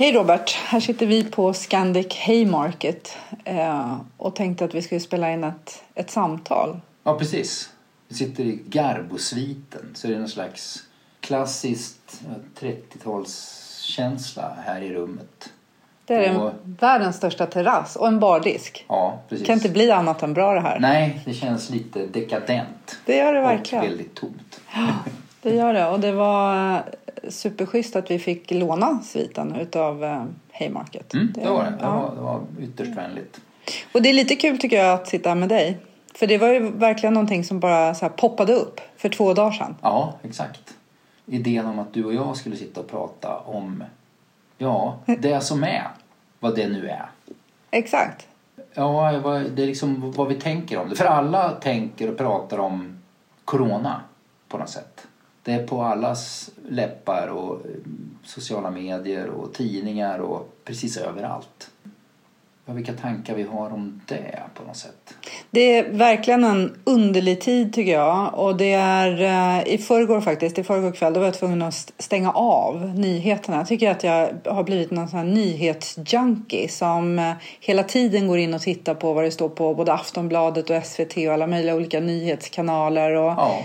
Hej Robert! Här sitter vi på Scandic Haymarket eh, och tänkte att vi skulle spela in ett, ett samtal. Ja, precis. Vi sitter i Garbosviten, så det är någon slags klassiskt ja, 30-talskänsla här i rummet. Det är Och- världens största terrass och en bardisk. Ja, precis. kan inte bli annat än bra det här. Nej, det känns lite dekadent. Det gör det Och verkligen. väldigt tomt. Det gör det. Och det var eh, superschysst att vi fick låna sviten utav eh, Haymarket. Mm, det var det. Det ja. var, det var ytterst vänligt. Och det är lite kul tycker jag att sitta med dig. För det var ju verkligen någonting som bara så poppade upp för två dagar sedan. Ja, exakt. Idén om att du och jag skulle sitta och prata om, ja, det som är. Vad det nu är. Exakt. Ja, det är liksom vad vi tänker om det. För alla tänker och pratar om corona på något sätt. Det är på allas läppar och eh, sociala medier och tidningar och precis överallt. Vilka tankar vi har om det på något sätt. Det är verkligen en underlig tid tycker jag. Och det är eh, i förrgår faktiskt, i förrgår kväll, då var jag tvungen att st- stänga av nyheterna. Jag tycker att jag har blivit någon sån här nyhetsjunkie som eh, hela tiden går in och tittar på vad det står på både Aftonbladet och SVT och alla möjliga olika nyhetskanaler. Och, Ja,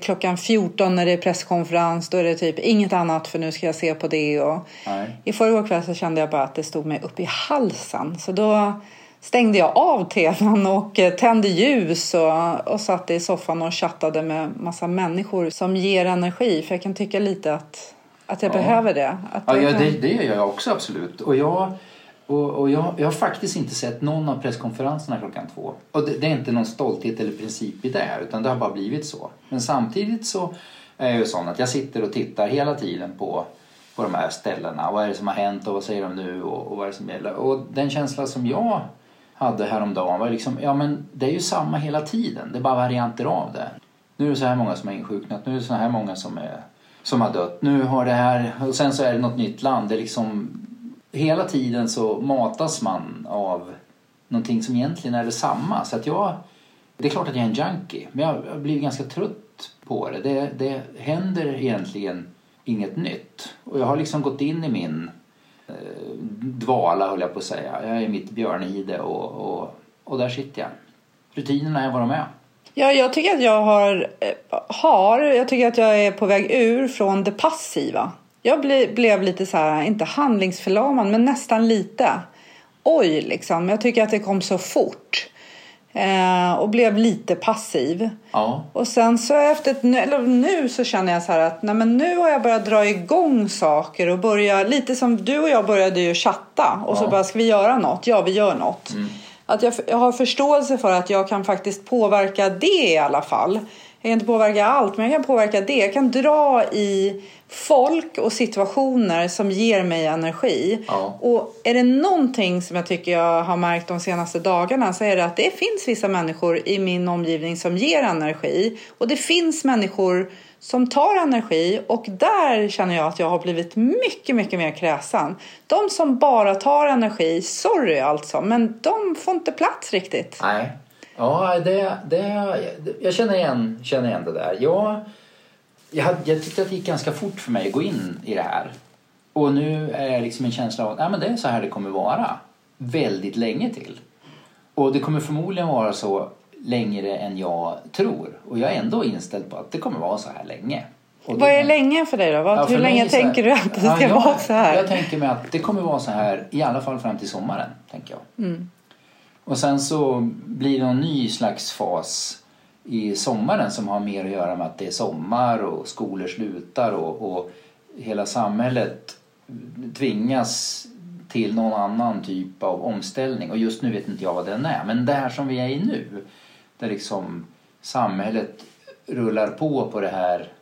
Klockan 14 när det är presskonferens då är det typ inget annat för nu ska jag se på det. Och nej. I förrgår kväll så kände jag bara att det stod mig upp i halsen. Så då stängde jag av tvn och eh, tände ljus och, och satt i soffan och chattade med massa människor som ger energi. För jag kan tycka lite att, att jag Ja. behöver det. Att Ja, jag kan- det, det gör jag också absolut. Och jag, och, och jag, jag har faktiskt inte sett någon av presskonferenserna klockan två. Och det, det är inte någon stolthet eller princip i det, utan det har bara blivit så. Men samtidigt så är jag ju sån att jag sitter och tittar hela tiden på, på de här ställena. Vad är det som har hänt och vad säger de nu och, och vad är det som gäller? Och den känsla som jag hade häromdagen var liksom, ja men det är ju samma hela tiden. Det är bara varianter av det. Nu är det så här många som har insjuknat, nu är det så här många som, är, som har dött. Nu har det här, och sen så är det något nytt land. Det är liksom, hela tiden så matas man av någonting som egentligen är detsamma. Så att jag, det är klart att jag är en junkie, men jag har blivit ganska trött på det. Det, det händer egentligen inget nytt. Och jag har liksom gått in i min eh, dvala, höll jag på att säga. Jag är i mitt björnide och, och, och där sitter jag. Rutinerna är vad de är. Ja, jag tycker att jag har, eh, har, jag tycker att jag är på väg ur från det passiva. Jag ble, blev lite så här, inte handlingsförlamad, men nästan lite. Oj, liksom. Jag tycker att det kom så fort. Eh, och blev lite passiv. Ja, Och sen så efter ett, eller nu så känner jag så här att nej men nu har jag börjat dra igång saker och börja lite som du och jag började ju chatta och så Ja. bara ska vi göra något? Ja, vi gör något. Att jag, jag har förståelse för att jag kan faktiskt påverka det i alla fall. Jag kan inte påverka allt, men jag kan påverka det. Jag kan dra i folk och situationer som ger mig energi. Ja. Och är det någonting som jag tycker jag har märkt de senaste dagarna så är det att det finns vissa människor i min omgivning som ger energi. Och det finns människor som tar energi och där känner jag att jag har blivit mycket, mycket mer kräsen. De som bara tar energi, sorry alltså, men de får inte plats riktigt. Nej. Ja, det, det, jag känner igen, känner igen det där. Jag, jag, hade, jag tyckte att det gick ganska fort för mig att gå in i det här. Och nu är jag liksom en känsla av att nej, men det är så här det kommer vara. Väldigt länge till. Och det kommer förmodligen vara så längre än jag tror. Och jag är ändå inställd på att det kommer vara så här länge. Och Vad är länge för dig då? Vad, Ja, hur länge här- tänker du att det ska Ja, jag, vara så här? Jag tänker mig att det kommer vara så här i alla fall fram till sommaren. tänker jag. Mm. Och sen så blir det någon ny slags fas i sommaren som har mer att göra med att det är sommar och skolor slutar och, och hela samhället tvingas till någon annan typ av omställning. Och just nu vet inte jag vad den är. Men det här som vi är i nu, där liksom samhället rullar på på det här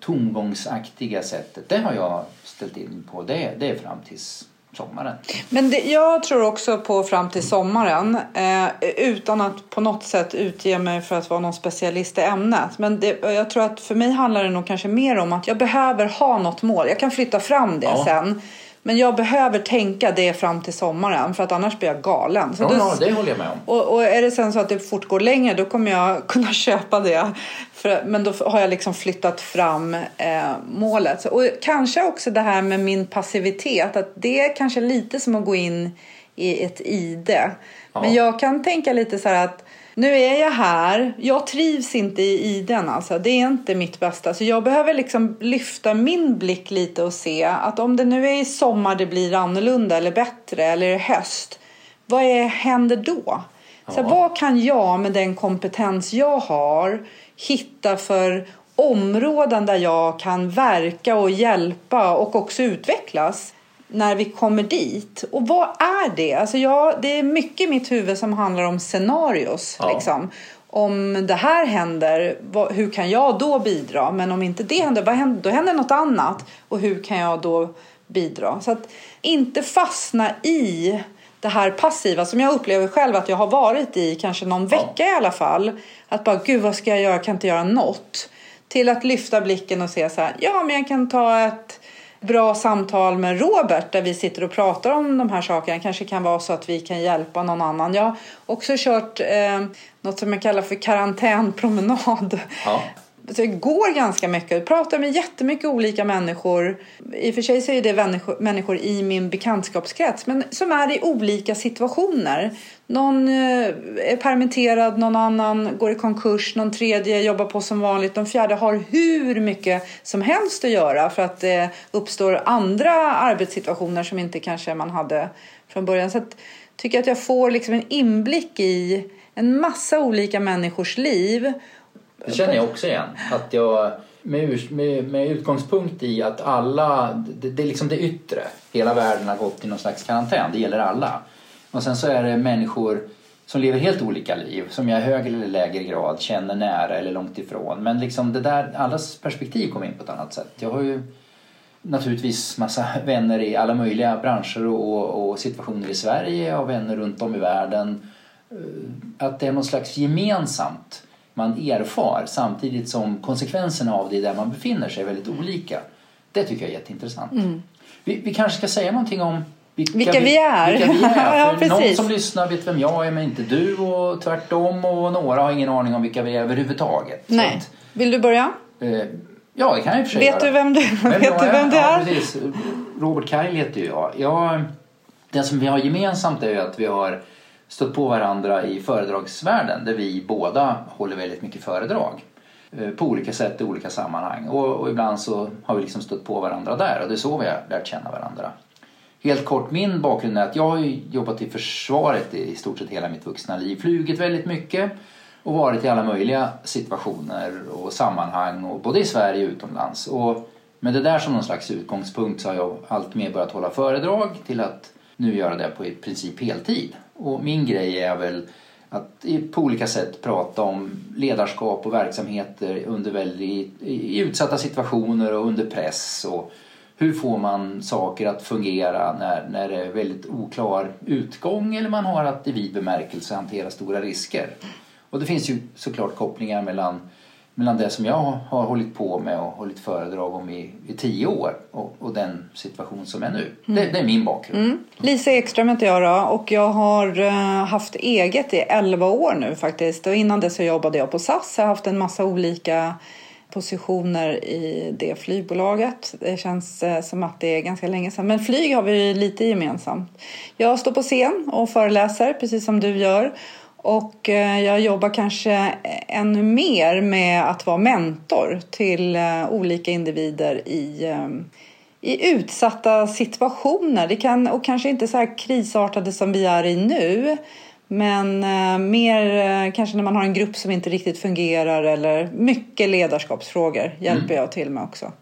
tomgångsaktiga sättet. Det har jag ställt in på. Det, det är fram tills sommaren. Men det, jag tror också på fram till sommaren eh, utan att på något sätt utge mig för att vara någon specialist i ämnet. Men det, jag tror att för mig handlar det nog kanske mer om att jag behöver ha något mål. Jag kan flytta fram det Ja. sen. Men jag behöver tänka det fram till sommaren för att annars blir jag galen. Så Ja, då- ja, det håller jag med om. och, och är det sen så att det fortgår längre då kommer jag kunna köpa det. För, men då har jag liksom flyttat fram eh, målet. Och kanske också det här med min passivitet. Att det är kanske lite som att gå in i ett ide. Men jag kan tänka lite så här att nu är jag här. Jag trivs inte i iden alltså. Det är inte mitt bästa. Så jag behöver liksom lyfta min blick lite och se att om det nu är i sommar det blir annorlunda eller bättre eller i höst. Vad är, händer då? Så Ja. vad kan jag med den kompetens jag har hitta för områden där jag kan verka och hjälpa och också utvecklas när vi kommer dit? Och vad är det? Alltså jag, det är mycket i mitt huvud som handlar om scenarios. Ja. Liksom. Om det här händer, vad, hur kan jag då bidra? Men om inte det händer, vad händer, då händer något annat. Och hur kan jag då bidra? Så att inte fastna i det här passiva som jag upplever själv att jag har varit i kanske någon vecka i alla fall. Att bara, gud vad ska jag göra, jag kan inte göra något. Till att lyfta blicken och se så här, ja men jag kan ta ett bra samtal med Robert där vi sitter och pratar om de här sakerna. kanske kan vara så att vi kan hjälpa någon annan. Jag har också kört eh, något som jag kallar för karantänpromenad. Ja. Så jag går ganska mycket pratar med jättemycket olika människor. I och för sig så är det människor, människor i min bekantskapskrets men som är i olika situationer. Någon eh, är permitterad, någon annan går i konkurs, någon tredje jobbar på som vanligt, någon fjärde har hur mycket som helst att göra för att det uppstår andra arbetssituationer som inte kanske man hade från början. Så att, tycker att jag får liksom en inblick i en massa olika människors liv det känner jag också igen. Att jag, med, med, med utgångspunkt i att alla, det, det är liksom det yttre. Hela världen har gått i någon slags karantän. Det gäller alla. Och sen så är det människor som lever helt olika liv. Som jag i högre eller lägre grad känner nära eller långt ifrån. Men liksom det där, allas perspektiv kommer in på ett annat sätt. Jag har ju naturligtvis massa vänner i alla möjliga branscher och, och, och situationer i Sverige och vänner runt om i världen. Eh, att det är något slags gemensamt man erfar samtidigt som konsekvenserna av det där man befinner sig är väldigt olika. Det tycker jag är jätteintressant. Vi, vi kanske ska säga någonting om vilka, Mm. Vilka vi är. Vilka vi är. Ja, För någon som lyssnar vet vem jag är men inte du och tvärtom och några har ingen aning om vilka vi är överhuvudtaget. Nej. att, Vill du börja? eh, ja, det kan jag i och för sig Vet göra. du vem du, vet jag du vem Ja, är? precis. Robert Kyle heter ju jag. jag. Det som vi har gemensamt är ju att vi har stött på varandra i föredragsvärlden där vi båda håller väldigt mycket föredrag. Eh, på olika sätt i olika sammanhang. Och, och ibland så har vi liksom stött på varandra där och det är så vi har lärt känna varandra. Helt kort, min bakgrund är att jag har jobbat i försvaret i stort sett hela mitt vuxna liv. Flugit väldigt mycket och varit i alla möjliga situationer och sammanhang, och både i Sverige och utomlands. Och med det där som någon slags utgångspunkt så har jag allt mer börjat hålla föredrag till att nu göra det på i princip heltid. Och min grej är väl att på olika sätt prata om ledarskap och verksamheter under väldigt, i utsatta situationer och under press. Och hur får man saker att fungera när, när det är väldigt oklar utgång eller man har att i vid bemärkelse hantera stora risker. Och det finns ju såklart kopplingar mellan, mellan det som jag har, hållit på med och hållit föredrag om i, i tio år och, och den situation som är nu. Det, det är min bakgrund. Mm. Lisa Ekström heter jag då och jag har eh, haft eget i 11 år nu faktiskt. Och innan det så jobbade jag på SAS. Jag har haft en massa olika positioner i det flygbolaget. Det känns eh, som att det är ganska länge sedan. Men flyg har vi lite gemensamt. Jag står på scen och föreläser precis som du gör. Och eh, jag jobbar kanske ännu mer med att vara mentor till eh, olika individer i eh, i utsatta situationer. Det kan, och kanske inte så här krisartade som vi är i nu. Men mer kanske när man har en grupp som inte riktigt fungerar eller mycket ledarskapsfrågor hjälper jag till med också.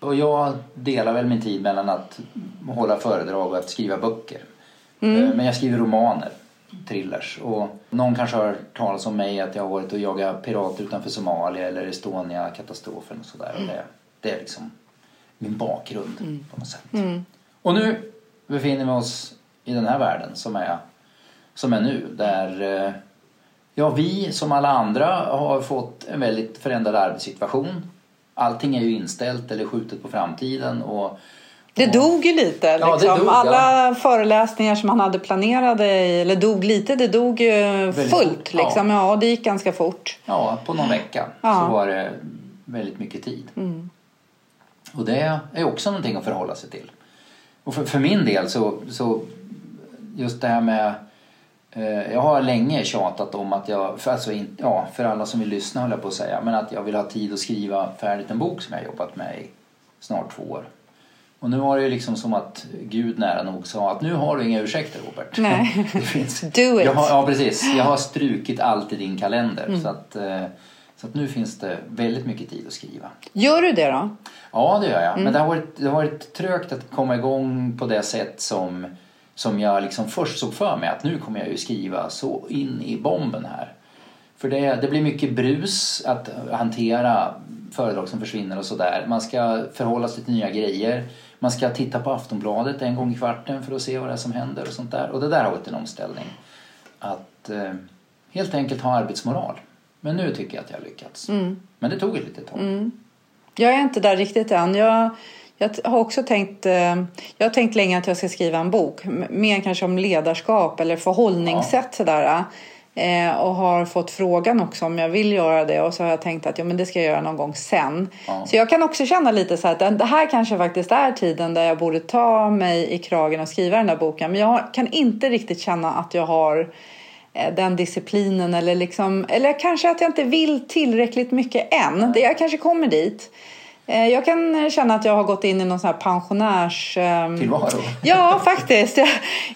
Och jag delar väl min tid mellan att hålla föredrag och att skriva böcker. Eh, Men jag skriver romaner, thrillers. Och någon kanske har hört talas om mig att jag har varit och jagat pirater utanför Somalia eller Estonia-katastrofen och sådär. Och det, det är liksom min bakgrund på något sätt. Och nu befinner vi oss i den här världen som är, som är nu. Där eh, ja, vi som alla andra har fått en väldigt förändrad arbetssituation. Allting är ju inställt eller skjutet på framtiden och, Det dog ju lite. Ja, Liksom. dog, Alla föreläsningar som han hade planerade, eller dog lite, det dog ju Väldigt fullt. fort, ja. Liksom. Ja. det gick ganska fort. Ja, på någon vecka Ja. så var det väldigt mycket tid. Och det är också någonting att förhålla sig till. Och för, för min del så, så just det här med eh, jag har länge tjatat om att jag, för, alltså in, ja, för alla som vill lyssna höll jag på att säga, men att jag vill ha tid att skriva färdigt en bok som jag har jobbat med i snart två år. Och nu var det ju liksom som att Gud nära nog sa att nu har du inga ursäkter Robert. Nej. det finns. Do it. Jag har, ja precis, jag har strukit allt i din kalender. Mm. Så, att, eh, så att nu finns det väldigt mycket tid att skriva. Gör du det då? Ja, det gör jag. Mm. Men det har, varit, det har varit trögt att komma igång på det sätt som, som jag liksom först såg för mig. Att nu kommer jag ju skriva så in i bomben här. För det, det blir mycket brus att hantera föredrag som försvinner och sådär. Man ska förhålla sig till nya grejer. Man ska titta på Aftonbladet en gång i kvarten för att se vad det är som händer och sånt där. Och det där har varit en omställning. Att eh, helt enkelt ha arbetsmoral. Men nu tycker jag att jag har lyckats. Mm. Men det tog ett litet tag. Jag är inte där riktigt än. Jag, jag har också tänkt, eh, jag har tänkt länge att jag ska skriva en bok. Mer kanske om ledarskap eller förhållningssätt sådär. Eh, och har fått frågan också om jag vill göra det. Och så har jag tänkt att ja, men det ska jag göra någon gång sen. Ja. Så jag kan också känna lite så här att det här kanske faktiskt är tiden där jag borde ta mig i kragen och skriva den där boken. Men jag kan inte riktigt känna att jag har eh, den disciplinen eller liksom, eller kanske att jag inte vill tillräckligt mycket än. Det, jag kanske kommer dit. Eh, Jag kan känna att jag har gått in i någon sån här pensionärs... ehm, Tillvaro. Ja, faktiskt. Jag-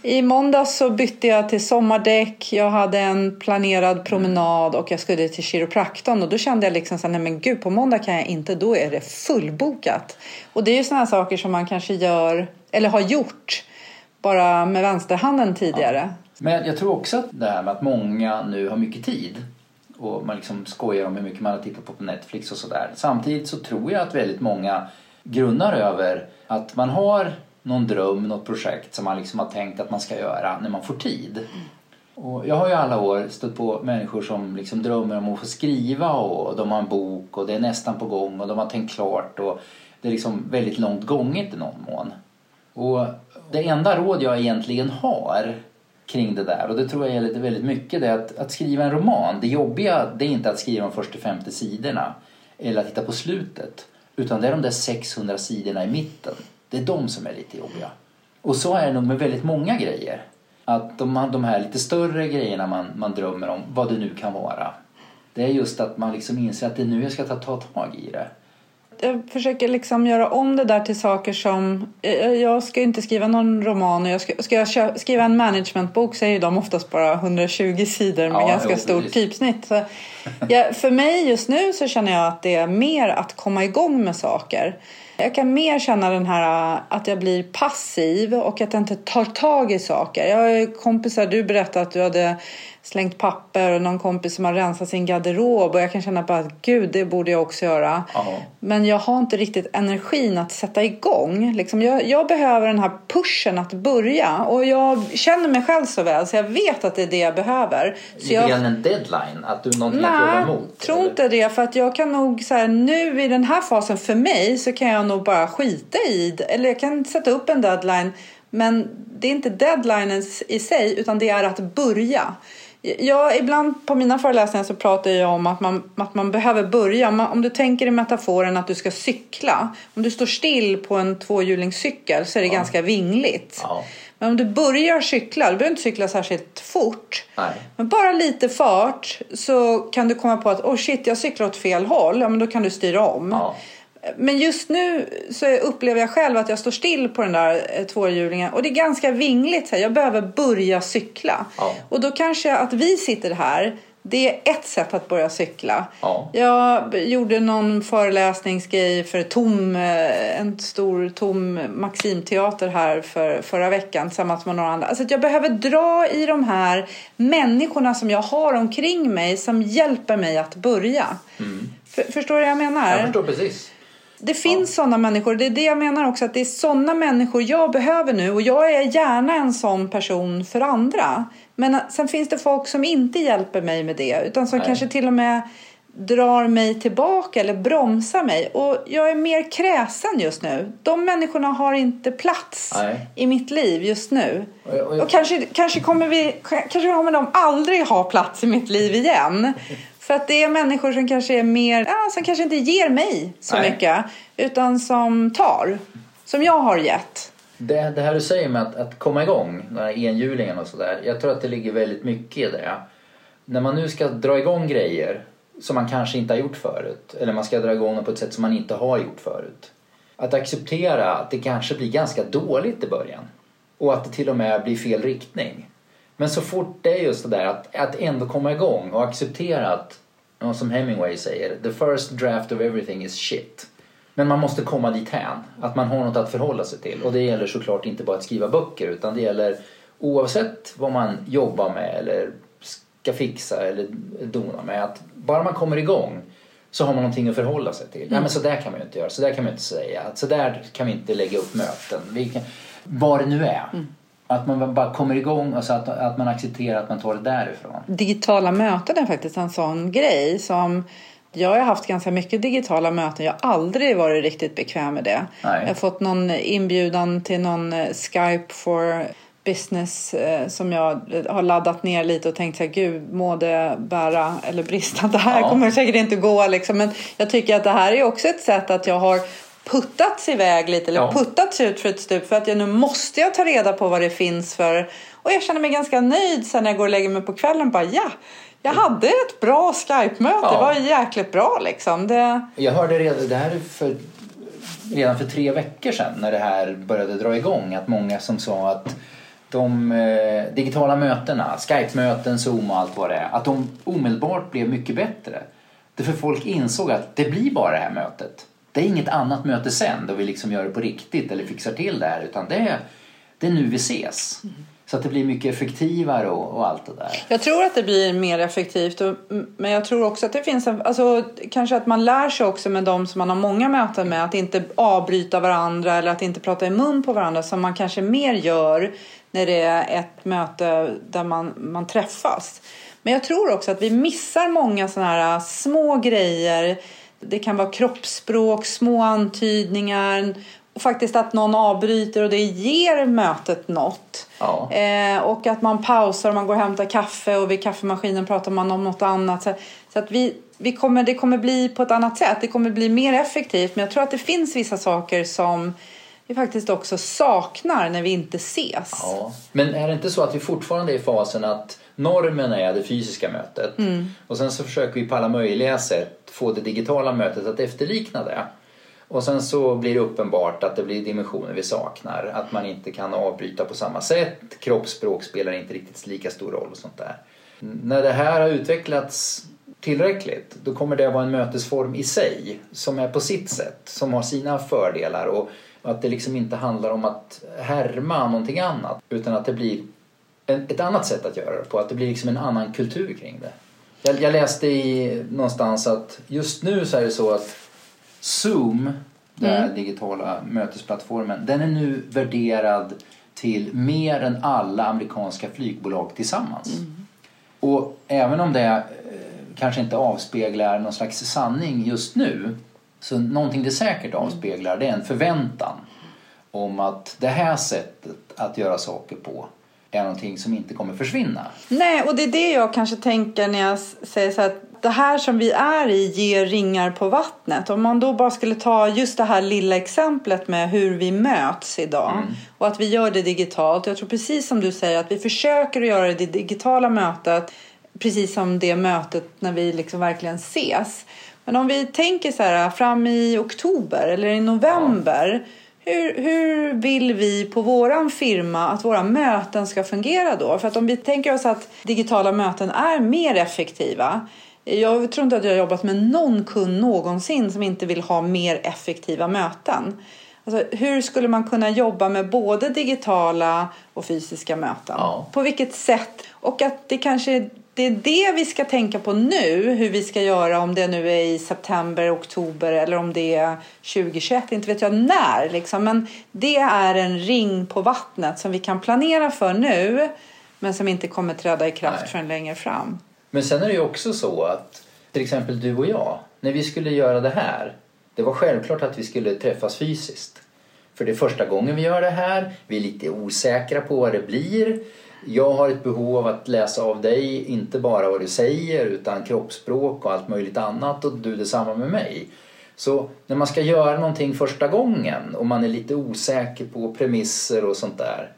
I måndags så bytte jag till sommardäck. Jag hade en planerad promenad och jag skulle till kiropraktorn. Och då kände jag liksom så här, nej men gud, på måndag kan jag inte. Då är det fullbokat. Och det är ju såna här saker som man kanske gör, eller har gjort, bara med vänsterhanden tidigare. Men jag tror också att det här med att många nu har mycket tid och man liksom skojar om hur mycket man har tittat på på Netflix och sådär. Samtidigt så tror jag att väldigt många grunnar över att man har någon dröm, något projekt som man liksom har tänkt att man ska göra när man får tid. Och jag har ju alla år stött på människor som liksom drömmer om att få skriva och de har en bok och det är nästan på gång och de har tänkt klart och det är liksom väldigt långt gånget i någon mån. Och det enda råd jag egentligen har kring det där och det tror jag gäller väldigt mycket det är att, att skriva en roman. Det jobbiga det är inte att skriva de första 50 sidorna eller att titta på slutet utan det är de där 600 sidorna i mitten. Det är de som är lite jobbiga. Och så är det nog med väldigt många grejer. Att de, de här lite större grejerna man, man drömmer om, vad det nu kan vara. Det är just att man liksom inser att det är nu jag ska ta, ta tag i det jag försöker liksom göra om det där till saker som... eh, Jag ska inte skriva någon roman. Och jag ska, ska jag skriva en managementbok så är ju de oftast bara 120 sidor med Ja, ganska jo, stort precis. typsnitt. Så, ja, för mig just nu så känner jag att det är mer att komma igång med saker. Jag kan mer känna den här äh, att jag blir passiv och att jag inte tar tag i saker. Jag har kompisar, du berättade att du hade slängt papper och någon kompis som har rensat sin garderob och jag kan känna bara att gud, det borde jag också göra. Ja. Men jag har inte riktigt energin att sätta igång. Liksom jag, jag behöver den här pushen att börja. Och jag känner mig själv så väl så jag vet att det är det jag behöver. Så jag, grann en deadline, att du någonting att jobba Nej, emot. tror eller? inte det. För att jag kan nog så här, nu i den här fasen för mig så kan jag nog bara skita i det. Eller jag kan sätta upp en deadline. Men det är inte deadlinen i sig utan det är att börja. Jag, ibland på mina föreläsningar så pratar jag om att man, att man behöver börja. Om man- Om du tänker i metaforen att du ska cykla. Om du står still på en tvåhjulingscykel så är det ganska vingligt. Ja. Men om du börjar cykla, du behöver inte cykla särskilt fort. Nej. Men bara lite fart så kan du komma på att oh shit, jag cyklar åt fel håll. Ja, men då kan du styra om. Ja. Men just nu så upplever jag själv att jag står still på den där eh, tvåhjulingen och det är ganska vingligt. Här. Jag behöver börja cykla. Ja. Och då kanske att vi sitter här, det är ett sätt att börja cykla. Ja. Jag gjorde någon föreläsningsgrej för tom, eh, en stor tom Maximteater här för, förra veckan tillsammans med några andra. Alltså jag behöver dra i de här människorna som jag har omkring mig som hjälper mig att börja. För, förstår du vad jag menar? Jag förstår precis. Det finns sådana människor. Det är det jag menar också. Att det är sådana människor jag behöver nu. Och jag är gärna en sån person för andra. Men sen finns det folk som inte hjälper mig med det. Utan som Nej. kanske till och med drar mig tillbaka eller bromsar mig. Och jag är mer kräsen just nu. De människorna har inte plats Nej. i mitt liv just nu. Och jag- och jag- Och kanske, kanske, kommer vi, kanske kommer de aldrig ha plats i mitt liv igen. För att det är människor som kanske är mer, ja, som kanske inte ger mig så Nej. mycket. Utan som tar. Som jag har gett. Det, det här du säger med att, att komma igång, den här enhjulingen och sådär. Jag tror att det ligger väldigt mycket i det. När man nu ska dra igång grejer som man kanske inte har gjort förut. Eller man ska dra igång dem på ett sätt som man inte har gjort förut. Att acceptera att det kanske blir ganska dåligt i början. Och att det till och med blir fel riktning. Men så fort det är just det där att, att ändå komma igång och acceptera att, som Hemingway säger, the first draft of everything is shit. Men man måste komma dit hän, att man har något att förhålla sig till. Och det gäller såklart inte bara att skriva böcker utan det gäller oavsett vad man jobbar med eller ska fixa eller dona med. Att bara man kommer igång så har man någonting att förhålla sig till. Nej men så där kan man ju inte göra, så där kan man ju inte säga. Så där kan vi inte lägga upp möten. Vi kan, vad det nu är. Att man bara kommer igång och så att, att man accepterar att man tar det därifrån. Digitala möten är faktiskt en sån grej som jag har haft ganska mycket digitala möten. Jag har aldrig varit riktigt bekväm med det. Nej. Jag har fått någon inbjudan till någon eh, Skype for business eh, som jag har laddat ner lite och tänkt så här, gud må det bära eller brista. Det här Ja. kommer säkert inte gå liksom. Men jag tycker att det här är också ett sätt att jag har puttats iväg lite eller Ja. puttats ut för ett stup för att jag nu måste jag ta reda på vad det finns för och jag känner mig ganska nöjd sen när jag går och lägger mig på kvällen bara ja jag hade ett bra Skype-möte, Ja. det var jäkligt bra liksom. Det, Jag hörde redan, det här är för, redan för tre veckor sedan när det här började dra igång att många som sa att de eh, digitala mötena, Skype-möten, Zoom och allt vad det är, att de omedelbart blev mycket bättre. Därför folk insåg att det blir bara det här mötet. Det är inget annat möte sen då vi liksom gör det på riktigt eller fixar till det här utan det är, det är nu vi ses. Så att det blir mycket effektivare och, och allt det där. Jag tror att det blir mer effektivt. Och, men jag tror också att det finns en... Alltså, kanske att man lär sig också med de som man har många möten med. Att inte avbryta varandra eller att inte prata i mun på varandra. Som man kanske mer gör när det är ett möte där man, man träffas. Men jag tror också att vi missar många sådana här små grejer. Det kan vara kroppsspråk, små antydningar. Och faktiskt att någon avbryter och det ger mötet något. Ja. Eh, och att man pausar och man går och hämtar kaffe och vid kaffemaskinen pratar man om något annat. Så, så att vi, vi kommer, det kommer bli på ett annat sätt. Det kommer bli mer effektivt. Men jag tror att det finns vissa saker som vi faktiskt också saknar när vi inte ses. Ja. Men är det inte så att vi fortfarande är i fasen att normen är det fysiska mötet och sen så försöker vi på alla möjliga sätt få det digitala mötet att efterlikna det. Och sen så blir det uppenbart att det blir dimensioner vi saknar. Att man inte kan avbryta på samma sätt. Kroppsspråk spelar inte riktigt lika stor roll och sånt där. När det här har utvecklats tillräckligt då kommer det vara en mötesform i sig som är på sitt sätt, som har sina fördelar och att det liksom inte handlar om att härma någonting annat utan att det blir ett annat sätt att göra det på, att det blir liksom en annan kultur kring det. Jag, jag läste i någonstans att just nu så är det så att Zoom, den här digitala mötesplattformen, den är nu värderad till mer än alla amerikanska flygbolag tillsammans. Och även om det eh, kanske inte avspeglar någon slags sanning just nu så någonting det säkert avspeglar det är en förväntan om att det här sättet att göra saker på är någonting som inte kommer försvinna. Nej, och det är det jag kanske tänker när jag säger så här att det här som vi är i ger ringar på vattnet. Om man då bara skulle ta just det här lilla exemplet med hur vi möts idag och att vi gör det digitalt. Jag tror precis som du säger att vi försöker att göra det digitala mötet precis som det mötet när vi liksom verkligen ses. Men om vi tänker så här fram i oktober eller i november hur, hur vill vi på våran firma att våra möten ska fungera då? För att om vi tänker oss att digitala möten är mer effektiva. Jag tror inte att jag har jobbat med någon kund någonsin som inte vill ha mer effektiva möten. Alltså, hur skulle man kunna jobba med både digitala och fysiska möten? Ja. På vilket sätt? Och att det kanske det är det vi ska tänka på nu, hur vi ska göra om det nu är i september, oktober eller om det är 2021, inte vet jag när. Liksom. Men det är en ring på vattnet som vi kan planera för nu men som inte kommer träda i kraft Nej. förrän längre fram. Men sen är det ju också så att till exempel du och jag, när vi skulle göra det här, det var självklart att vi skulle träffas fysiskt. För det är första gången vi gör det här, vi är lite osäkra på vad det blir. Jag har ett behov av att läsa av dig, inte bara vad du säger utan kroppsspråk och allt möjligt annat och du detsamma med mig. Så när man ska göra någonting första gången och man är lite osäker på premisser och sånt där,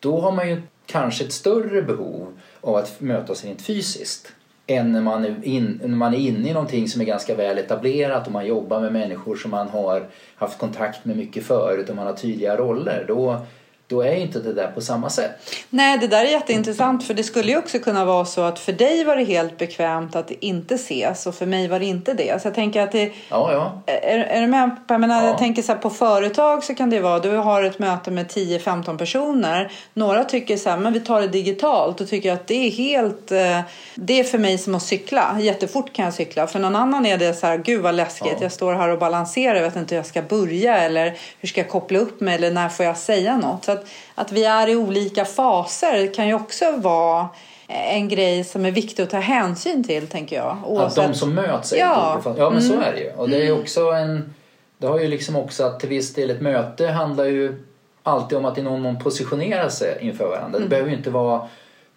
då har man ju kanske ett större behov av att mötas rent fysiskt än när man, är in, när man är inne i någonting som är ganska väl etablerat och man jobbar med människor som man har haft kontakt med mycket förut och man har tydliga roller. Då, då är inte det där på samma sätt. Nej, det där är jätteintressant för det skulle ju också kunna vara så att för dig var det helt bekvämt att inte ses och för mig var det inte det. Så jag tänker att det... Ja, ja. Är, är du med? Jag, menar, ja. jag tänker så här, på företag så kan det vara, du har ett möte med 10-15 personer. Några tycker så här, men vi tar det digitalt och tycker att det är helt, eh, det är för mig som att cykla. Jättefort kan jag cykla. För någon annan är det så här, gud vad läskigt, ja. jag står här och balanserar, jag vet inte hur jag ska börja eller hur ska jag koppla upp mig eller när får jag säga något. Så att, att vi är i olika faser kan ju också vara en grej som är viktig att ta hänsyn till, tänker jag. Oavsett... Att de som möts är ja. ja, men mm. så är det ju. Och det är mm. också en... Det har ju liksom också att till viss del ett möte handlar ju alltid om att i någon mån positionera sig inför varandra. Mm. Det behöver ju inte vara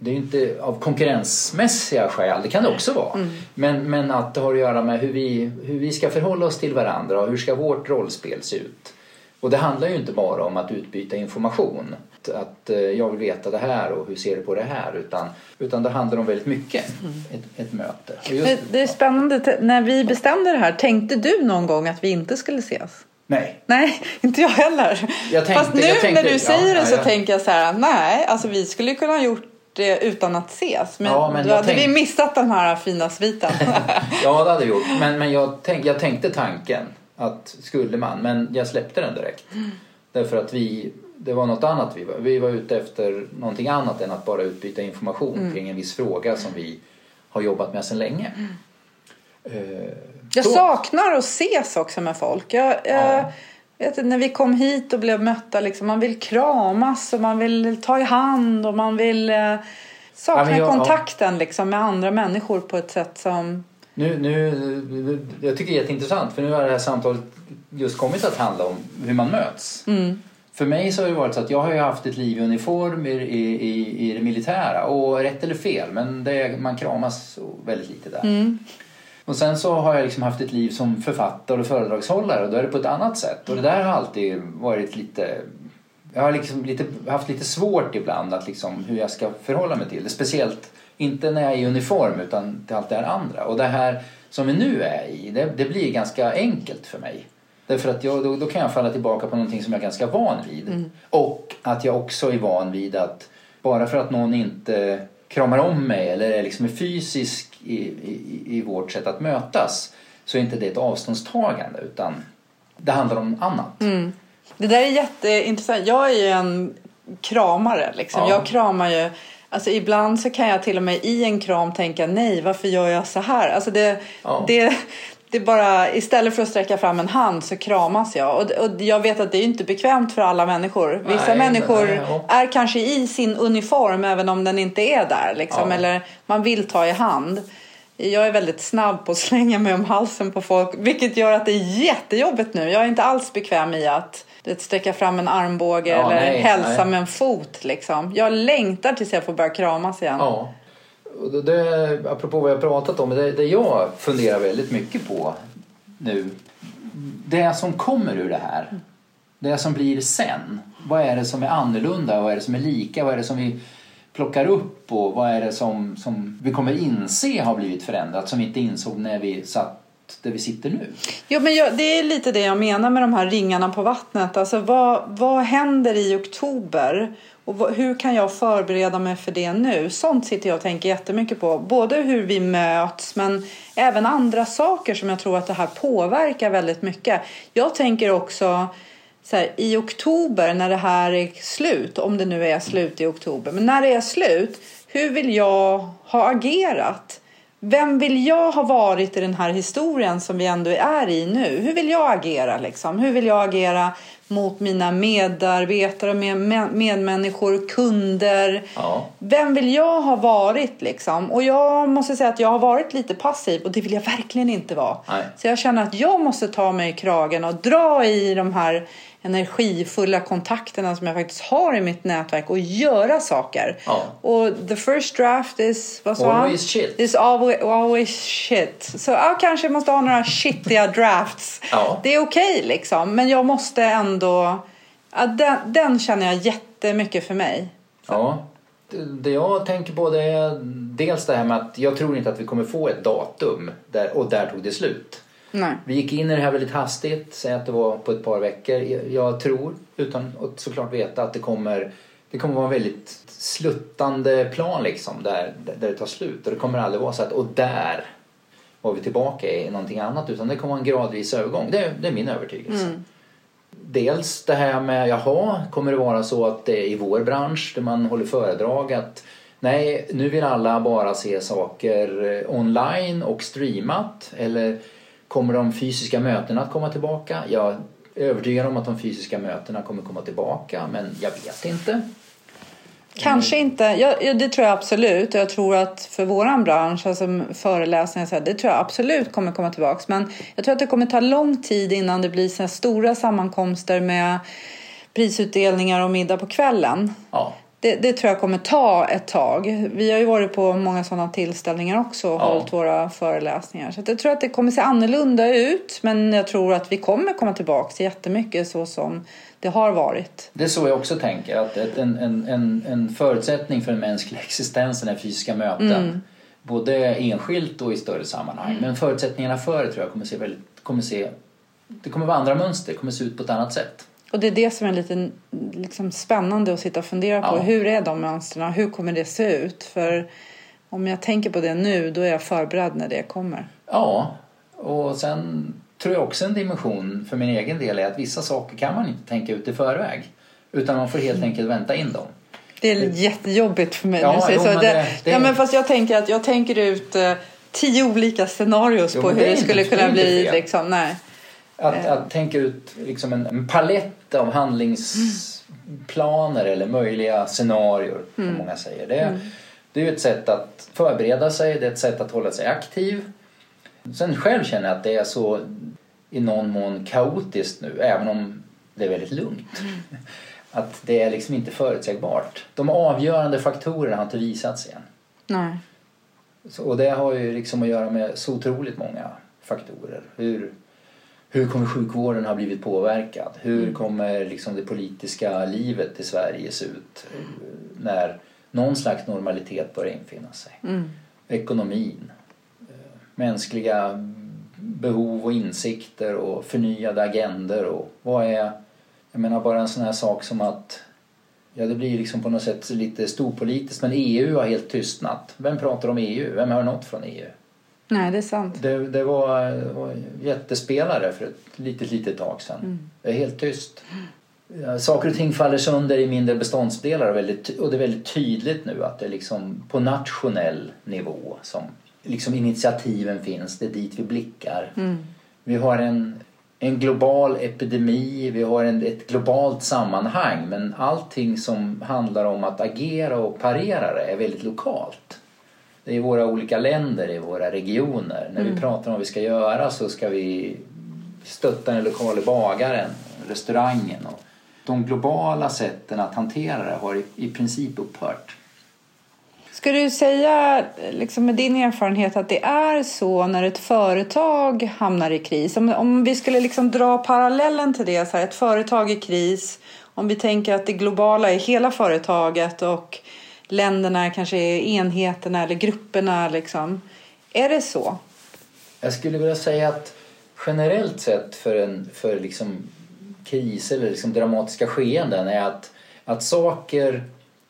det är ju inte av konkurrensmässiga skäl, det kan det också vara. Mm. Men, men att det har att göra med hur vi, hur vi ska förhålla oss till varandra och hur ska vårt rollspel se ut. Och det handlar ju inte bara om att utbyta information. Att eh, jag vill veta det här och hur ser du på det här. Utan, utan det handlar om väldigt mycket, mm. ett, ett möte. Just, det är spännande. När vi bestämde det här, tänkte du någon gång att vi inte skulle ses? Nej. Nej, inte jag heller. Jag tänkte, Fast nu tänkte, när du säger ja, det så ja, tänker jag så här, nej, alltså vi skulle kunna ha gjort det utan att ses. Men, ja, men då hade tänk... vi missat den här fina sviten. ja, det hade vi gjort. Men, men jag, tänk, jag tänkte tanken att skulle man, men jag släppte den direkt. Mm. Därför att vi, det var något annat vi var, vi var ute efter någonting annat än att bara utbyta information mm. kring en viss fråga som vi har jobbat med sedan länge. Mm. Uh, jag så. saknar att ses också med folk. Jag, ja. vet, när vi kom hit och blev mötta, liksom, man vill kramas och man vill ta i hand och man vill uh, sakna ja, jag, kontakten ja. liksom, med andra människor på ett sätt som nu, nu, jag tycker det är jätteintressant för nu har det här samtalet just kommit att handla om hur man möts. Mm. För mig så har det varit så att jag har ju haft ett liv i uniform i, i, i det militära och rätt eller fel men det, man kramas väldigt lite där. Mm. Och sen så har jag liksom haft ett liv som författare och föredragshållare och då är det på ett annat sätt. Och det där har alltid varit lite... Jag har liksom lite, haft lite svårt ibland att liksom hur jag ska förhålla mig till det. Speciellt inte när jag är i uniform utan till allt det här andra. Och det här som vi nu är i, det, det blir ganska enkelt för mig. Därför att jag, då, då, kan jag falla tillbaka på någonting som jag är ganska van vid. Mm. Och att jag också är van vid att bara för att någon inte kramar om mig eller är liksom fysisk i, i, i vårt sätt att mötas så är inte det ett avståndstagande utan det handlar om annat. Mm. Det där är jätteintressant. Jag är ju en kramare. Liksom. Ja. Jag kramar ju Alltså ibland så kan jag till och med i en kram tänka nej, varför gör jag så här? Alltså det, ja. det, det bara, istället för att sträcka fram en hand så kramas jag. Och, och jag vet att det är inte bekvämt för alla människor. Vissa nej, människor nej, ja. är kanske i sin uniform även om den inte är där. Liksom. Ja. Eller man vill ta i hand. Jag är väldigt snabb på att slänga mig om halsen på folk vilket gör att det är jättejobbigt nu. Jag är inte alls bekväm i att att sträcka fram en armbåge ja, eller nej, hälsa nej. med en fot. Liksom. Jag längtar tills jag får börja kramas igen. Ja. Det, det, apropå vad jag pratat om, det, det jag funderar väldigt mycket på nu. Det som kommer ur det här, det som blir sen. Vad är det som är annorlunda? Vad är det som är lika? Vad är det som vi plockar upp och vad är det som, som vi kommer inse har blivit förändrat som vi inte insåg när vi satt där vi sitter nu. Jo, men jag, det är lite det jag menar med de här ringarna på vattnet. Alltså, vad, vad händer i oktober? Och vad, hur kan jag förbereda mig för det nu? Sånt sitter jag och tänker jättemycket på. Både hur vi möts men även andra saker som jag tror att det här påverkar väldigt mycket. Jag tänker också så här, i oktober när det här är slut, om det nu är slut i oktober, men när det är slut, hur vill jag ha agerat? Vem vill jag ha varit i den här historien som vi ändå är i nu? Hur vill jag agera liksom? Hur vill jag agera mot mina medarbetare, med medmänniskor, kunder. Ja. Vem vill jag ha varit liksom? Och jag måste säga att jag har varit lite passiv och det vill jag verkligen inte vara. Nej. Så jag känner att jag måste ta mig i kragen och dra i de här energifulla kontakterna som jag faktiskt har i mitt nätverk och göra saker. Ja. Och the first draft is, vad sa han? Always shit. Is always, always shit. Så jag kanske måste ha några shittiga drafts. Ja. Det är okej liksom. Men jag måste ändå, ja, den, den känner jag jättemycket för mig. Ja. Det- Det jag tänker på det är dels det här med att jag tror inte att vi kommer få ett datum där, och där tog det slut. Nej. Vi gick in i det här väldigt hastigt, säg att det var på ett par veckor. Jag- tror, utan att såklart veta, att det kommer, det kommer vara en väldigt sluttande plan liksom där, där det tar slut. Och det kommer aldrig vara så att och där var vi tillbaka i någonting annat utan det kommer vara en gradvis övergång. Det är, det är min övertygelse. Dels det här med, jaha, kommer det vara så att det är i vår bransch där man håller föredrag att nej, nu vill alla bara se saker online och streamat eller kommer de fysiska mötena att komma tillbaka? Jag är övertygad om att de fysiska mötena kommer komma tillbaka men jag vet inte. Kanske inte. Ja, det tror jag absolut. Jag tror att för våran bransch, alltså föreläsningar, så här, det tror jag absolut kommer komma tillbaka. Men jag tror att det kommer ta lång tid innan det blir så stora sammankomster med prisutdelningar och middag på kvällen. Ja, Det, det tror jag kommer ta ett tag. Vi har ju varit på många sådana tillställningar också och Ja. hållit våra föreläsningar. Så jag tror att det kommer se annorlunda ut. Men jag tror att vi kommer komma tillbaka till jättemycket så som det har varit. det är så jag också tänker. Att en, en, en, en förutsättning för en mänsklig existens är fysiska möten. Både enskilt och i större sammanhang. Men förutsättningarna för det tror jag kommer se väldigt, kommer se, det kommer vara andra mönster, det kommer se ut på ett annat sätt. Och det är det som är lite liksom, spännande att sitta och fundera på. Ja. Hur är de mönstren? Hur kommer det se ut? För om jag tänker på det nu, då är jag förberedd när det kommer. Ja, och sen tror jag också en dimension för min egen del är att vissa saker kan man inte tänka ut i förväg. Utan man får helt enkelt vänta in dem. Det är jättejobbigt för mig. Ja, nu, så jo, så men det, det- det- Ja, men fast jag tänker att jag tänker ut eh, tio olika scenarios Jo, på hur det skulle kunna bli. Liksom. Nej. Att, att tänka ut liksom en, en palett av handlingsplaner eller möjliga scenarier, som många säger. Det, det är ett sätt att förbereda sig, det är ett sätt att hålla sig aktiv. Sen själv känner jag att det är så i någon mån kaotiskt nu, även om det är väldigt lugnt. Att det är liksom inte förutsägbart. De avgörande faktorerna har inte visats än. Nej. Så, och det har ju liksom att göra med så otroligt många faktorer. Hur, hur kommer sjukvården ha blivit påverkad? Hur kommer liksom det politiska livet i Sverige se ut eh, när någon slags normalitet börjar infinna sig? Mm. Ekonomin, eh, mänskliga behov och insikter och förnyade agender och vad är... Jag menar bara en sån här sak som att Ja, det blir liksom på något sätt lite storpolitiskt. Men EU har helt tystnat. Vem pratar om EU? Vem har något från EU? Nej, det är sant. Det, det var, var jättespelare för ett litet, litet tag sedan. Det är helt tyst. Saker och ting faller sönder i mindre beståndsdelar och, väldigt, ty- och det är väldigt tydligt nu att det är liksom på nationell nivå som liksom initiativen finns. Det är dit vi blickar. Vi har en, en global epidemi, vi har en, ett globalt sammanhang men allting som handlar om att agera och parera det är väldigt lokalt. Det är i våra olika länder, i våra regioner. När vi pratar om vad vi ska göra så ska vi stötta den lokala bagaren, restaurangen. Och de globala sätten att hantera det har i, i princip upphört. Ska du säga liksom med din erfarenhet att det är så när ett företag hamnar i kris? Om, om vi skulle liksom dra parallellen till det, så här, ett företag i kris. Om vi tänker att det globala är hela företaget och länderna kanske enheterna eller grupperna. Liksom. Är det så? Jag skulle vilja säga att generellt sett för, en, för liksom kriser eller liksom dramatiska skeenden är att, att saker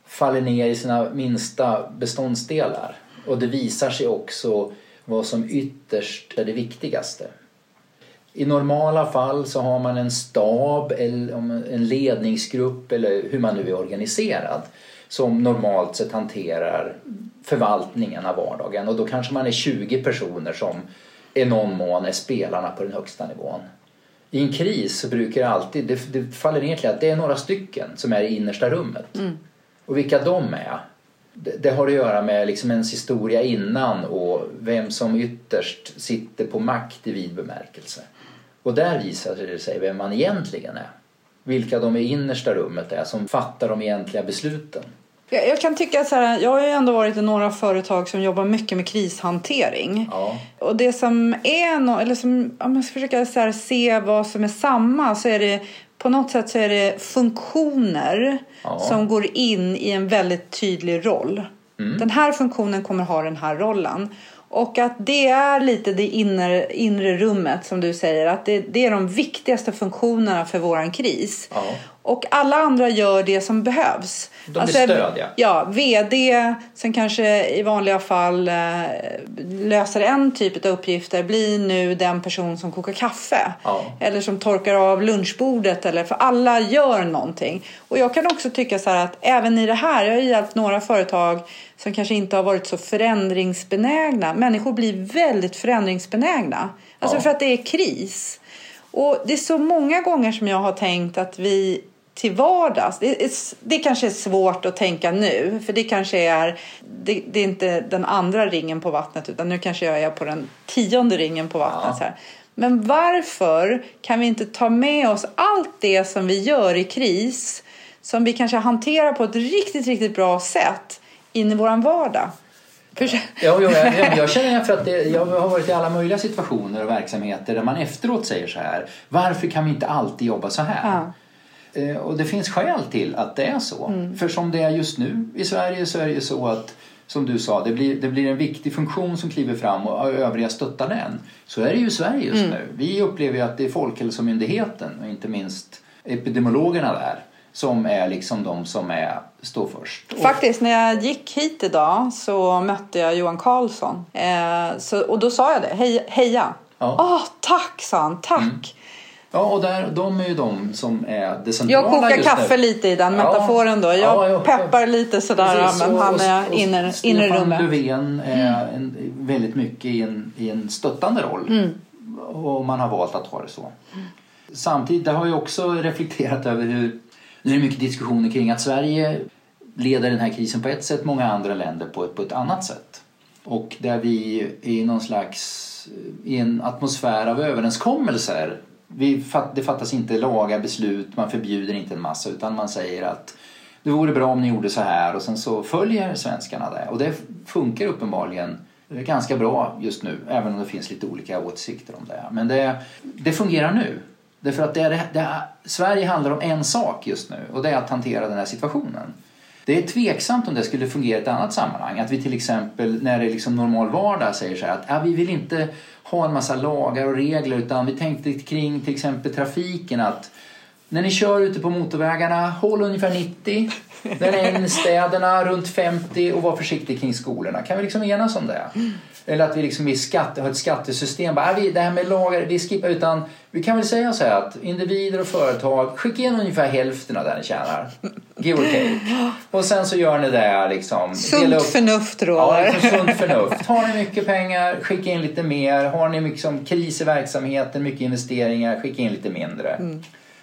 faller ner i sina minsta beståndsdelar. Och det visar sig också vad som ytterst är det viktigaste. I normala fall så har man en stab eller en ledningsgrupp eller hur man nu är organiserad som normalt sett hanterar förvaltningen av vardagen och då kanske man är 20 personer som i någon mån är spelarna på den högsta nivån. I en kris så brukar det alltid, det, det faller ner till att det är några stycken som är i innersta rummet. Och vilka de är, det, det har att göra med liksom ens historia innan och vem som ytterst sitter på makt i vid bemärkelse. Och där visar det sig vem man egentligen är. Vilka de i innersta rummet är som fattar de egentliga besluten. Jag, jag kan tycka så här, jag har ju ändå varit i några företag som jobbar mycket med krishantering. Ja. Och det som är, no, eller som, om man ska försöka här, se vad som är samma så är det på något sätt så är det funktioner Ja. som går in i en väldigt tydlig roll. Den här funktionen kommer ha den här rollen. Och att det är lite det inre, inre rummet som du säger. Att det, det är de viktigaste funktionerna för våran kris. Ja. Och alla andra gör det som behövs. De blir stöd, ja. Ja, VD som kanske i vanliga fall eh, löser en typ av uppgifter blir nu den person som kokar kaffe. Ja. Eller som torkar av lunchbordet. Eller, för alla gör någonting. Och jag kan också tycka så här att även i det här, jag har hjälpt några företag som kanske inte har varit så förändringsbenägna. Människor blir väldigt förändringsbenägna. Alltså Ja. för att det är kris. Och det är så många gånger som jag har tänkt att vi till vardags, det, är, det kanske är svårt att tänka nu för det kanske är, det, det är inte den andra ringen på vattnet utan nu kanske jag är på den tionde ringen på vattnet. Ja. Men varför kan vi inte ta med oss allt det som vi gör i kris som vi kanske hanterar på ett riktigt, riktigt bra sätt in i våran vardag? Ja, jag, jag, jag känner igen för att det, jag har varit i alla möjliga situationer och verksamheter där man efteråt säger så här. Varför kan vi inte alltid jobba så här? Ja. Eh, Och det finns skäl till att det är så. För som det är just nu i Sverige så är det ju så att som du sa, det blir, det blir en viktig funktion som kliver fram och övriga stöttar den. Så är det ju i Sverige just nu. Vi upplever ju att det är Folkhälsomyndigheten och inte minst epidemiologerna där som är liksom de som är, står först. Faktiskt, när jag gick hit idag så mötte jag Johan Karlsson. Eh, så, och då sa jag det, Hej, heja! Ja. Åh, tack, sa han, tack! Ja, och där, de är ju de som är det centrala Jag kokar just nu. kaffe lite i den metaforen då. Jag Ja, ja. peppar lite sådär, Precis, men och- han är Stefan inre rummet. Mm. Löfven är en, väldigt mycket i en, i en stöttande roll. Mm. Och man har valt att ha det så. Samtidigt, det har jag också reflekterat över hur... Nu är det mycket diskussioner kring att Sverige leder den här krisen på ett sätt, många andra länder på ett, på ett annat sätt. Och där vi i någon slags i en atmosfär av överenskommelser. Vi fatt, det fattas inte lagar, beslut, man förbjuder inte en massa utan man säger att det vore bra om ni gjorde så här och sen så följer svenskarna det. Och det funkar uppenbarligen ganska bra just nu även om det finns lite olika åsikter om det. Men det, det fungerar nu. Därför att det är, det är, Sverige handlar om en sak just nu och det är att hantera den här situationen. Det är tveksamt om det skulle fungera i ett annat sammanhang. Att vi till exempel när det är liksom normal vardag säger så här att ja, vi vill inte ha en massa lagar och regler utan vi tänkte kring till exempel trafiken att när ni kör ute på motorvägarna, håll ungefär 90. När ni är i städerna, runt 50 och var försiktig kring skolorna. Kan vi liksom enas om det? Eller att vi liksom i skatte, har ett skattesystem. Bara, "Ah, vi, det här med lagar, vi skippar. Utan vi kan väl säga så här att individer och företag, skicka in ungefär hälften av det ni tjänar. Give or take. Och sen så gör ni det liksom. Sunt förnuft Ja, råder. liksom sunt förnuft. Har ni mycket pengar, skicka in lite mer. Har ni liksom kris i verksamheten, mycket investeringar, skicka in lite mindre.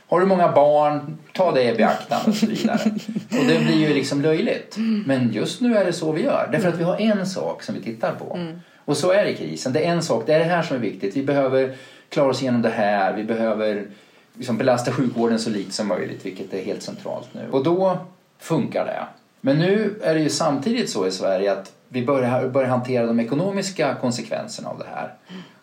Har du många barn, ta det i beaktande och så vidare. Och det blir ju liksom löjligt. Men just nu är det så vi gör. Därför att vi har en sak som vi tittar på. Och så är det i krisen. Det är en sak, det är det här som är viktigt. Vi behöver klara oss igenom det här. Vi behöver liksom belasta sjukvården så lite som möjligt, vilket är helt centralt nu. Och då funkar det. Men nu är det ju samtidigt så i Sverige att vi börjar, börjar hantera de ekonomiska konsekvenserna av det här.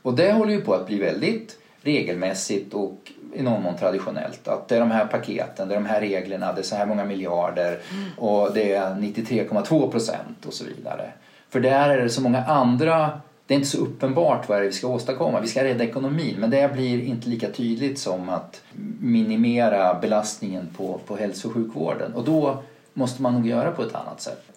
Och det håller ju på att bli väldigt regelmässigt och i någon mån traditionellt. Att det är de här paketen, det är de här reglerna, det är så här många miljarder och det är 93,2 procent och så vidare. För där är det så många andra det är inte så uppenbart vad det är vi ska åstadkomma. Vi ska rädda ekonomin men det blir inte lika tydligt som att minimera belastningen på, på hälso och sjukvården. Och då måste man nog göra på ett annat sätt.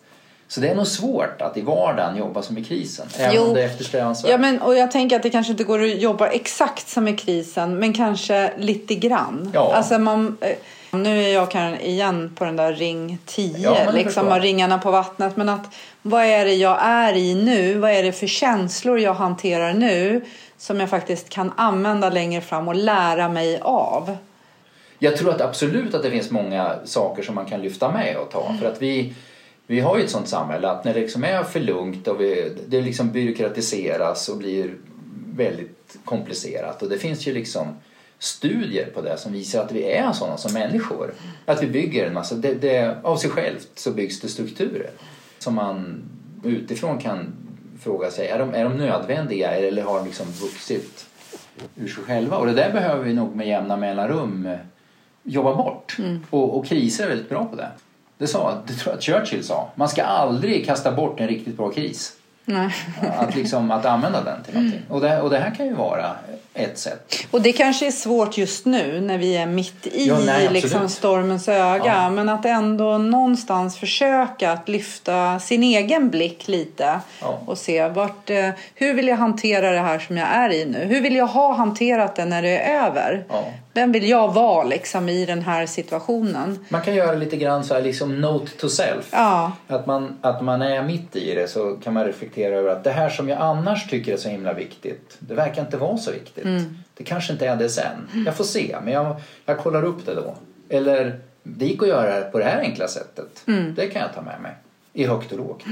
Så det är nog svårt att i vardagen jobba som i krisen. Även Jo. om det är eftersträvansvärt. Ja, men, och jag tänker att det kanske inte går att jobba exakt som i krisen, men kanske lite grann. Ja. Alltså man, eh, nu är jag kan igen på den där ring 10, Ja, liksom av ringarna på vattnet. Men att vad är det jag är i nu? Vad är det för känslor jag hanterar nu? Som jag faktiskt kan använda längre fram och lära mig av. Jag tror att absolut att det finns många saker som man kan lyfta med och ta. För att vi, vi har ju ett sånt samhälle att när det liksom är för lugnt och vi, det liksom byråkratiseras och blir väldigt komplicerat. Och det finns ju liksom studier på det som visar att vi är sådana som människor. Att vi bygger en massa, det, det, av sig självt så byggs det strukturer som man utifrån kan fråga sig, är de, är de nödvändiga eller har de liksom vuxit ur sig själva? Och det där behöver vi nog med jämna mellanrum jobba bort. Och, och kriser är väldigt bra på det. Det, sa, det tror jag Churchill sa. Man ska aldrig kasta bort en riktigt bra kris. Nej. Att, liksom, att använda den till någonting. Och, det, och det här kan ju vara ett sätt. Och det kanske är svårt just nu när vi är mitt i Ja, nej, liksom stormens öga. Ja. Men att ändå någonstans försöka att lyfta sin egen blick lite. Ja. Och se vart, eh, hur vill jag hantera det här som jag är i nu? Hur vill jag ha hanterat det när det är över? Vem vill jag vara liksom i den här situationen? Man kan göra lite grann så här liksom note to self. Att man, att man är mitt i det så kan man reflektera över att det här som jag annars tycker är så himla viktigt, det verkar inte vara så viktigt. Det kanske inte är det sen. Jag får se, men jag, jag kollar upp det då. Eller det gick att göra det på det här enkla sättet. Det kan jag ta med mig. I högt och lågt.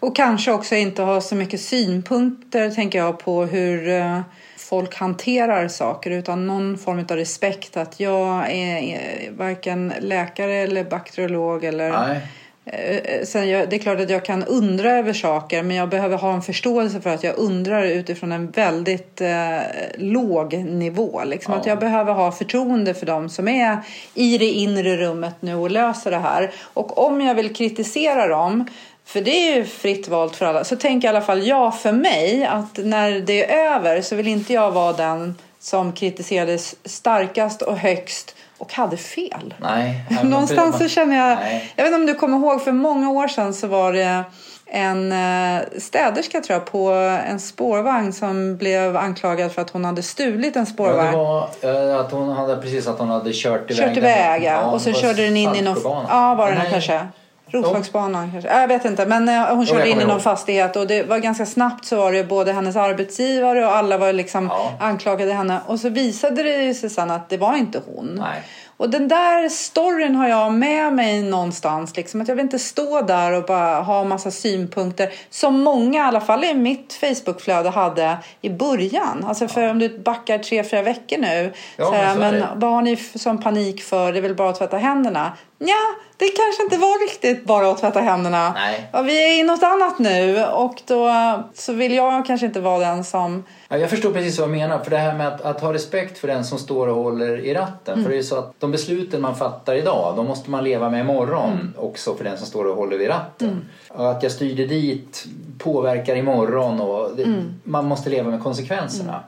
Och kanske också inte ha så mycket synpunkter tänker jag på hur eh, folk hanterar saker utan någon form av respekt att jag är varken läkare eller bakteriolog eller Nej. Eh, Sen jag, det är klart att jag kan undra över saker men jag behöver ha en förståelse för att jag undrar utifrån en väldigt eh, låg nivå. Liksom. Ja. Att jag behöver ha förtroende för dem som är i det inre rummet nu och löser det här. Och om jag vill kritisera dem för det är ju fritt valt för alla. Så tänker i alla fall jag för mig att när det är över så vill inte jag vara den som kritiserades starkast och högst och hade fel. Nej. Någonstans så känner jag, Nej. jag vet inte om du kommer ihåg för många år sedan så var det en eh, städerska tror jag på en spårvagn som blev anklagad för att hon hade stulit en Ja, spårvagn. det var eh, att hon hade precis att hon hade kört iväg Kört iväg ja. och så körde den in i någon... Ja, var det nog kanske. Roslagsbanan kanske. Ja, Jag vet inte. Men eh, hon körde in i någon ihåg. fastighet och det var ganska snabbt så var det både hennes arbetsgivare och alla var liksom Ja. anklagade henne. Och så visade det sig sen att det var inte hon. Nej. Och den där storyn har jag med mig någonstans. Liksom, att jag vill inte stå där och bara ha massa synpunkter. Som många, i alla fall i mitt Facebookflöde, hade i början. Alltså för om du backar tre, fyra veckor nu. Ja, så men här, så är men vad har ni som panik för? Det är väl bara att tvätta händerna? Ja, det kanske inte var riktigt bara att tvätta händerna. Nej. Ja, vi är i något annat nu och då så vill jag kanske inte vara den som... Ja, jag förstår precis vad du menar. För det här med att, att ha respekt för den som står och håller i ratten. För det är så att de besluten man fattar idag, de måste man leva med imorgon också för den som står och håller vid ratten. Och att jag styrde dit påverkar imorgon och det, man måste leva med konsekvenserna.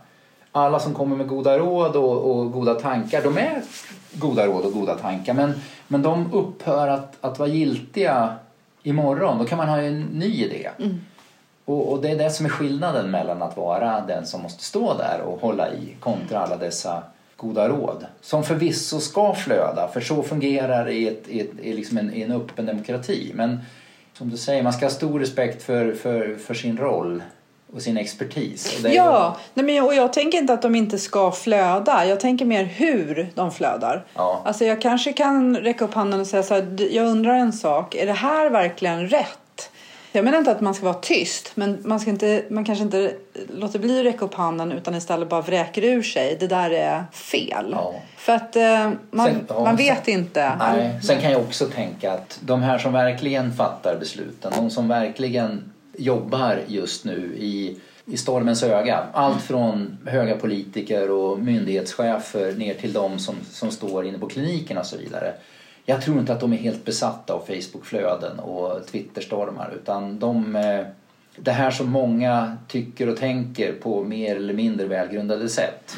Alla som kommer med goda råd och, och goda tankar, de är goda råd och goda tankar. Men, men de upphör att, att vara giltiga imorgon. Då kan man ha en ny idé. Och, och det är det som är skillnaden mellan att vara den som måste stå där och hålla i kontra alla dessa goda råd. Som förvisso ska flöda, för så fungerar det i, ett, i, ett, i liksom en, i en öppen demokrati. Men som du säger, man ska ha stor respekt för, för, för sin roll och sin expertis. Och Ja, nej men, och jag tänker inte att de inte ska flöda. Jag tänker mer hur de flödar. Ja. Alltså jag kanske kan räcka upp handen och säga så här, "D- jag undrar en sak. Är det här verkligen rätt? Jag menar inte att man ska vara tyst, men man, ska inte, man kanske inte låter bli att räcka upp handen utan istället bara vräker ur sig. Det där är fel. Ja. För att eh, man, Sen- ja, man vet sen- inte. Nej. Sen kan jag också tänka att de här som verkligen fattar besluten, de som verkligen jobbar just nu i, i stormens öga. Allt från höga politiker och myndighetschefer ner till de som, som står inne på klinikerna och så vidare. Jag tror inte att de är helt besatta av Facebookflöden och Twitterstormar utan de eh, det här som många tycker och tänker på mer eller mindre välgrundade sätt.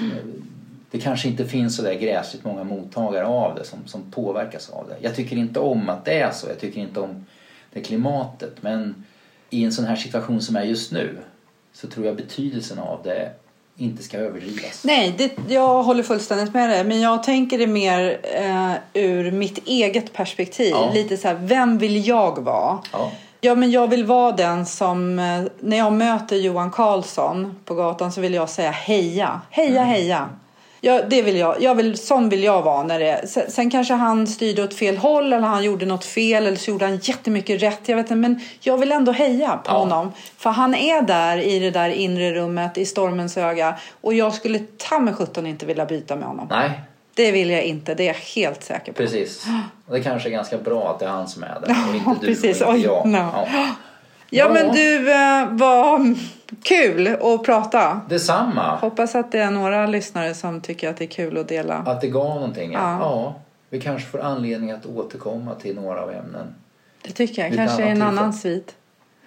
Det kanske inte finns så där gräsligt många mottagare av det som, som påverkas av det. Jag tycker inte om att det är så. Jag tycker inte om med klimatet. Men i en sån här situation som är just nu så tror jag betydelsen av det inte ska överdrivas. Nej, det, jag håller fullständigt med dig. Men jag tänker det mer eh, ur mitt eget perspektiv. Ja. Lite så här, vem vill jag vara? Ja, Ja, men jag vill vara den som, eh, när jag möter Johan Karlsson på gatan så vill jag säga heja, heja, heja. Ja, det vill jag. jag vill, sån vill jag vara. När det, sen, sen kanske han styrde åt fel håll eller han gjorde något fel eller så gjorde han jättemycket rätt. Jag vet inte, men jag vill ändå heja på Ja. honom. För han är där i det där inre rummet i stormens öga och jag skulle ta med sjutton inte vilja byta med honom. nej, Det vill jag inte, det är jag helt säker på. precis. Och det kanske är ganska bra att det är han som är där och inte du precis. och inte jag. no. Ja. Ja, Ja. men du, eh, vad kul att prata. Detsamma. Hoppas att det är några lyssnare som tycker att det är kul att dela. Att det gav någonting. Ja. Ja. Vi kanske får anledning att återkomma till några av ämnen. Det tycker jag. Kanske i en annan svit.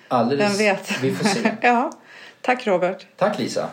Alldeles. Vem vet? Vi får se. ja. Tack Robert. Tack Lisa.